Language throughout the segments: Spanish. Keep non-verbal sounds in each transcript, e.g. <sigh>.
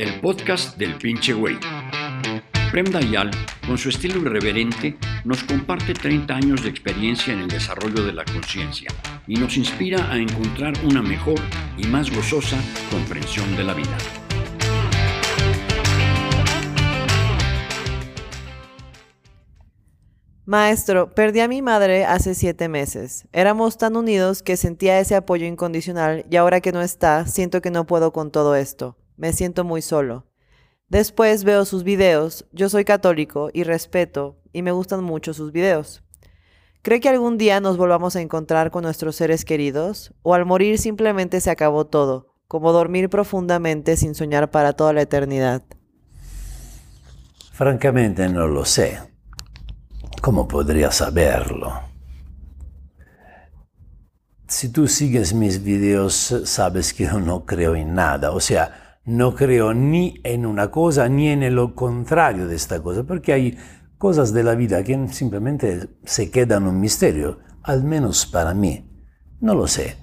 el podcast del pinche güey. Prem Dayal, con su estilo irreverente, nos comparte 30 años de experiencia en el desarrollo de la conciencia y nos inspira a encontrar una mejor y más gozosa comprensión de la vida. Maestro, perdí a mi madre hace siete meses. Éramos tan unidos que sentía ese apoyo incondicional y ahora que no está, siento que no puedo con todo esto. Me siento muy solo. Después veo sus videos. Yo soy católico y respeto y me gustan mucho sus videos. ¿Cree que algún día nos volvamos a encontrar con nuestros seres queridos? ¿O al morir simplemente se acabó todo, como dormir profundamente sin soñar para toda la eternidad? Francamente no lo sé. ¿Cómo podría saberlo? Si tú sigues mis videos, sabes que yo no creo en nada. O sea, no creo ni en una cosa ni en lo contrario de esta cosa, porque hay cosas de la vida que simplemente se quedan un misterio, al menos para mí. No lo sé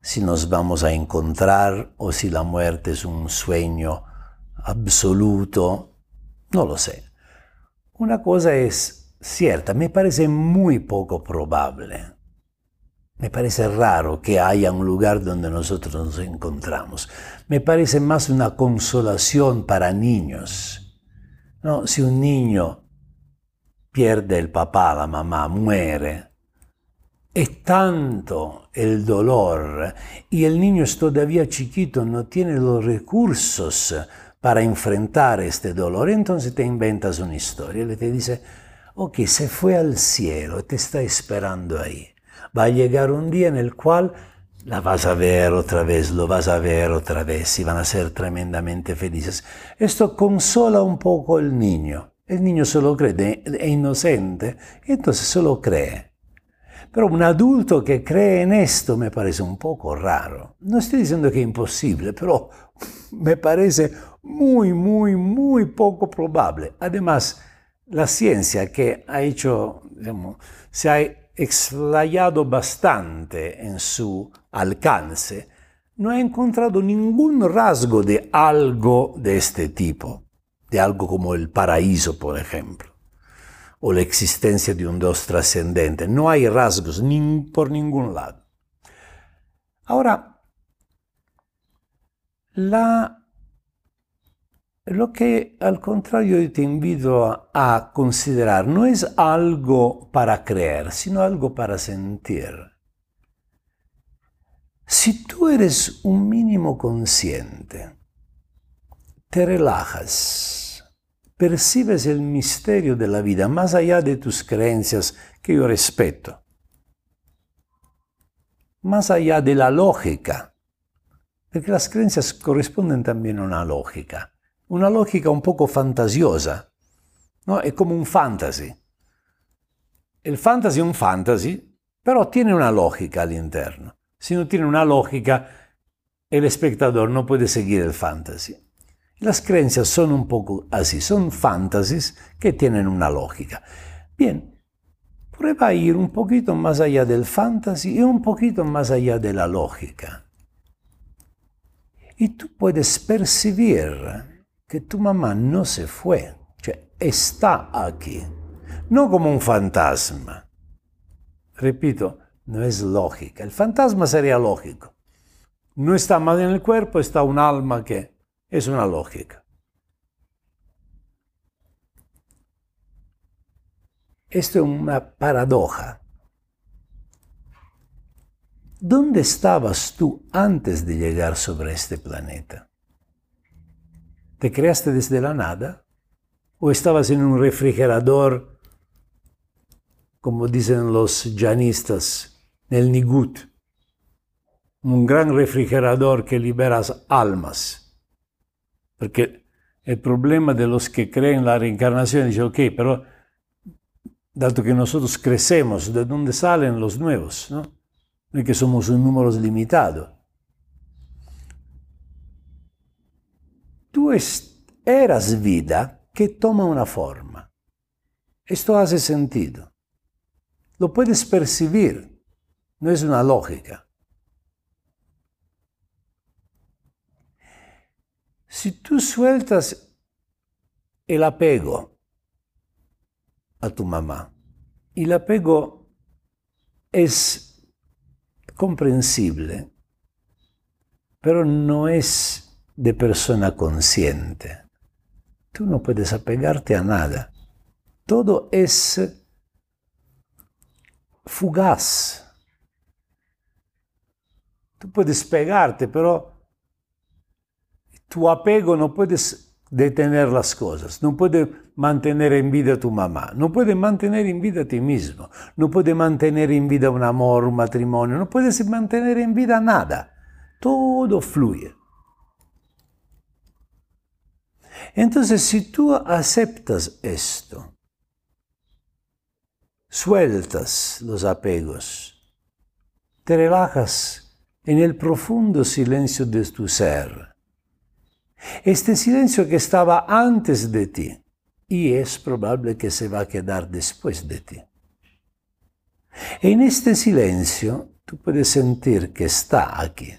si nos vamos a encontrar o si la muerte es un sueño absoluto. No lo sé. Una cosa es cierta, me parece muy poco probable. Me parece raro que haya un lugar donde nosotros nos encontramos. Me parece más una consolación para niños. ¿no? Si un niño pierde el papá, la mamá, muere, es tanto el dolor y el niño es todavía chiquito, no tiene los recursos para enfrentar este dolor, entonces te inventas una historia y te dice, ok, se fue al cielo, te está esperando ahí. Va a llegar un día en el cual la vas a ver otra vez, lo vas a ver otra vez y van a ser tremendamente felices. Esto consola un poco al niño. El niño solo cree, es inocente, entonces solo cree. Pero un adulto que cree en esto me parece un poco raro. No estoy diciendo que es imposible, pero <laughs> me parece muy, muy, muy poco probable. Además, la ciencia que ha hecho, digamos, se ha explayado bastante en su alcance, no ha encontrado ningún rasgo de algo de este tipo, de algo como el paraíso, por ejemplo, o la existencia de un Dios trascendente. No hay rasgos ni por ningún lado. Ahora, la lo que al contrario te invito a, considerar no es algo para creer, sino algo para sentir. Si tú eres un mínimo consciente, te relajas, percibes el misterio de la vida más allá de tus creencias que yo respeto, más allá de la lógica, porque las creencias corresponden también a una lógica una lógica un poco fantasiosa, ¿no? Es como un fantasy. El fantasy es un fantasy, pero tiene una lógica all'interno. Si no tiene una lógica, el espectador no puede seguir el fantasy. Las creencias son un poco así, son fantasies que tienen una lógica. Bien, prueba a ir un poquito más allá del fantasy y un poquito más allá de la lógica. Y tú puedes percibir que tu mamá no se fue, está aquí, no como un fantasma. Repito, no es lógica. El fantasma sería lógico. No está más en el cuerpo, está un alma que es una lógica. Esto es una paradoja. ¿Dónde estabas tú antes de llegar sobre este planeta? ¿Te creaste desde la nada? ¿O estabas en un refrigerador, como dicen los llanistas, el Nigut? Un gran refrigerador que liberas almas. Porque el problema de los que creen la reencarnación es, ok, pero dado que nosotros crecemos, ¿de dónde salen los nuevos? ¿no? que somos un número limitado. Tú eras vida que toma una forma. Esto hace sentido. Lo puedes percibir, no es una lógica. Si tú sueltas el apego a tu mamá, y el apego es comprensible, pero no es de persona consciente. Tú no puedes apegarte a nada. Todo es fugaz. Tú puedes pegarte, pero tu apego no puedes detener las cosas, no puede mantener en vida a tu mamá, no puede mantener en vida a ti mismo, no puede mantener en vida un amor, un matrimonio, no puedes mantener en vida nada. Todo fluye. Entonces, si tú aceptas esto, sueltas los apegos, te relajas en el profundo silencio de tu ser, este silencio que estaba antes de ti y es probable que se va a quedar después de ti. En este silencio tú puedes sentir que está aquí.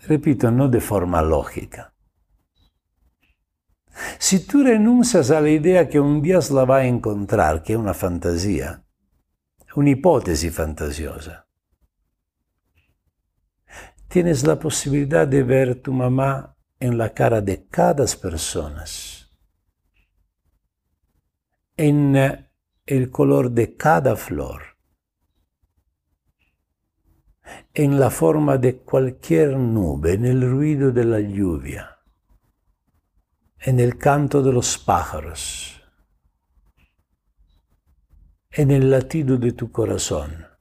Repito, no de forma lógica. Si tú renuncias a la idea que un Dios la va a encontrar, que es una fantasía, una hipótesis fantasiosa, tienes la posibilidad de ver tu mamá en la cara de cada persona, en el color de cada flor, en la forma de cualquier nube, en el ruido de la lluvia, en el canto de los pájaros, en el latido de tu corazón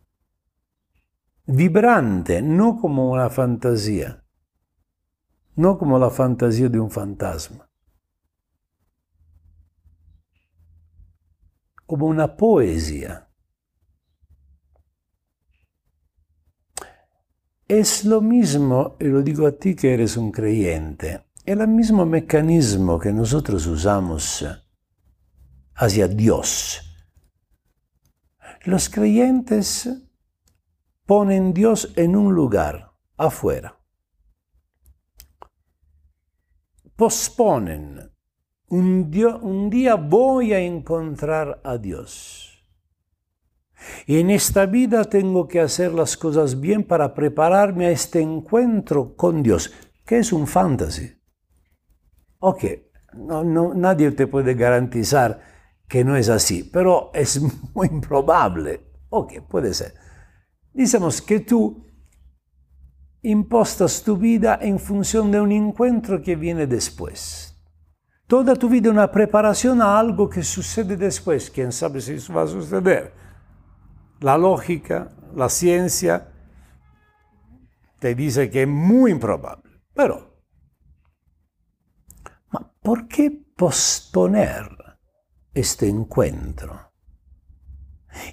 vibrante, no como una fantasía, no como la fantasía de un fantasma, como una poesía. Es lo mismo, y lo digo a ti que eres un creyente, el mismo mecanismo que nosotros usamos hacia Dios. Los creyentes ponen Dios en un lugar afuera. Posponen. Un, un día voy a encontrar a Dios. Y en esta vida tengo que hacer las cosas bien para prepararme a este encuentro con Dios, que es un fantasy. Ok, no, no, nadie te puede garantizar que no es así, pero es <laughs> muy improbable. Ok, puede ser. Dicemos que tú impostas tu vida en función de un encuentro que viene después. Toda tu vida una preparación a algo que sucede después. ¿Quién sabe si eso va a suceder? La lógica, la ciencia te dice que es muy improbable. Pero, ¿por qué posponer este encuentro?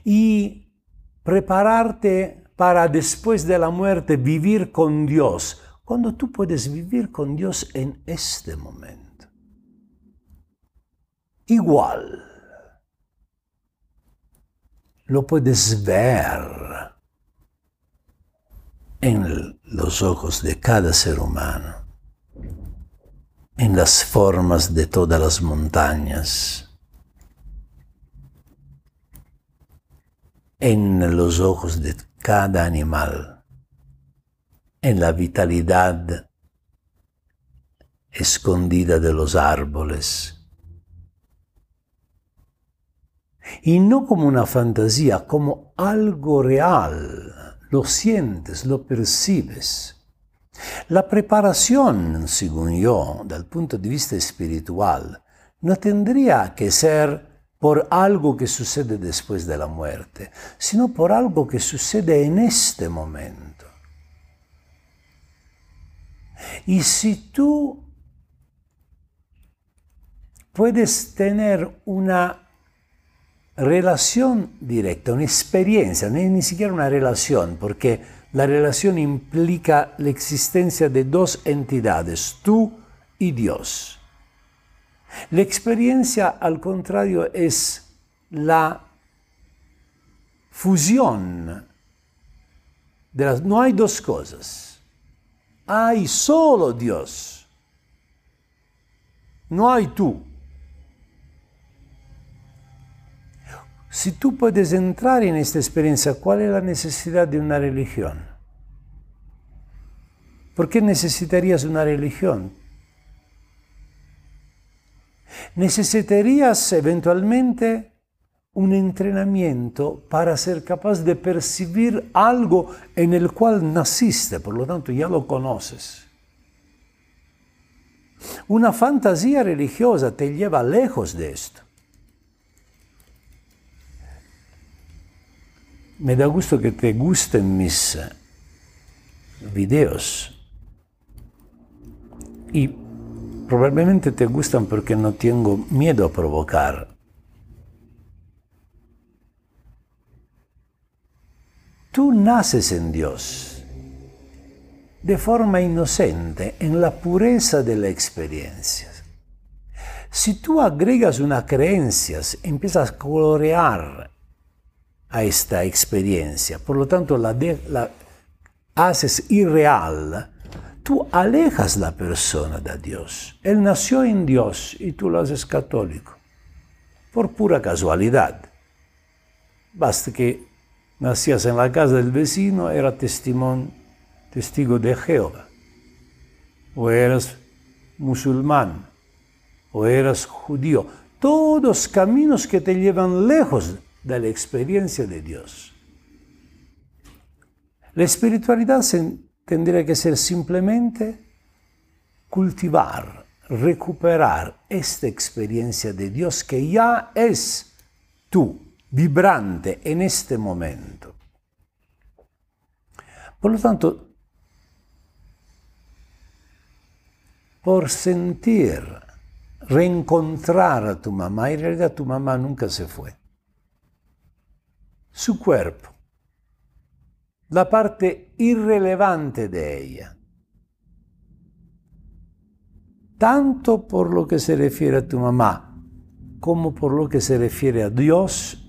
Y prepararte para después de la muerte vivir con Dios, cuando tú puedes vivir con Dios en este momento. Igual, lo puedes ver en los ojos de cada ser humano, en las formas de todas las montañas en los ojos de cada animal, en la vitalidad escondida de los árboles. Y no como una fantasía, como algo real. Lo sientes, lo percibes. La preparación, según yo, dal punto de vista espiritual, no tendría que ser por algo que sucede después de la muerte, sino por algo que sucede en este momento. Y si tú puedes tener una relación directa, una experiencia, no ni siquiera una relación, porque la relación implica la existencia de dos entidades, tú y Dios. La experiencia, al contrario, es la fusión de las... No hay dos cosas. hay solo Dios. No hay tú. Si tú puedes entrar en esta experiencia, ¿cuál es la necesidad de una religión? ¿Por qué necesitarías una religión? Necesitarías eventualmente un entrenamiento para ser capaz de percibir algo en el cual naciste, por lo tanto ya lo conoces. Una fantasía religiosa te lleva lejos de esto. Me da gusto que te gusten mis videos y probablemente te gustan porque no tengo miedo a provocar. Tú naces en Dios de forma inocente, en la pureza de la experiencia. Si tú agregas una creencia, empiezas a colorear a esta experiencia, por lo tanto la, la haces irreal, tú alejas la persona de Dios. Él nació en Dios y tú lo haces católico, por pura casualidad. Basta que nacías en la casa del vecino, era testigo de Jehová, o eras musulmán, o eras judío. Todos caminos que te llevan lejos de la experiencia de Dios. La espiritualidad tendría que ser simplemente cultivar, recuperar esta experiencia de Dios que ya es tú, vibrante en este momento. Por lo tanto, por sentir, reencontrar a tu mamá, en realidad tu mamá nunca se fue. Su cuerpo la parte irrelevante de ella. Tanto por lo que se refiere a tu mamá como por lo que se refiere a Dios,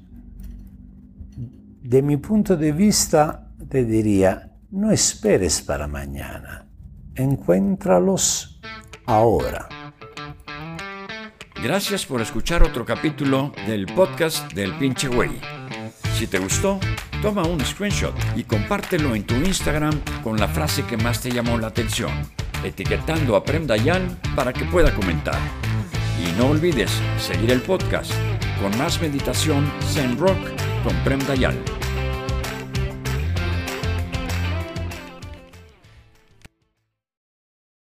de mi punto de vista te diría, no esperes para mañana, encuéntralos ahora. Gracias por escuchar otro capítulo del podcast del pinche güey. Si te gustó, toma un screenshot y compártelo en tu Instagram con la frase que más te llamó la atención, etiquetando a Prem Dayan para que pueda comentar. Y no olvides seguir el podcast con más meditación Zen Rock con Prem Dayan.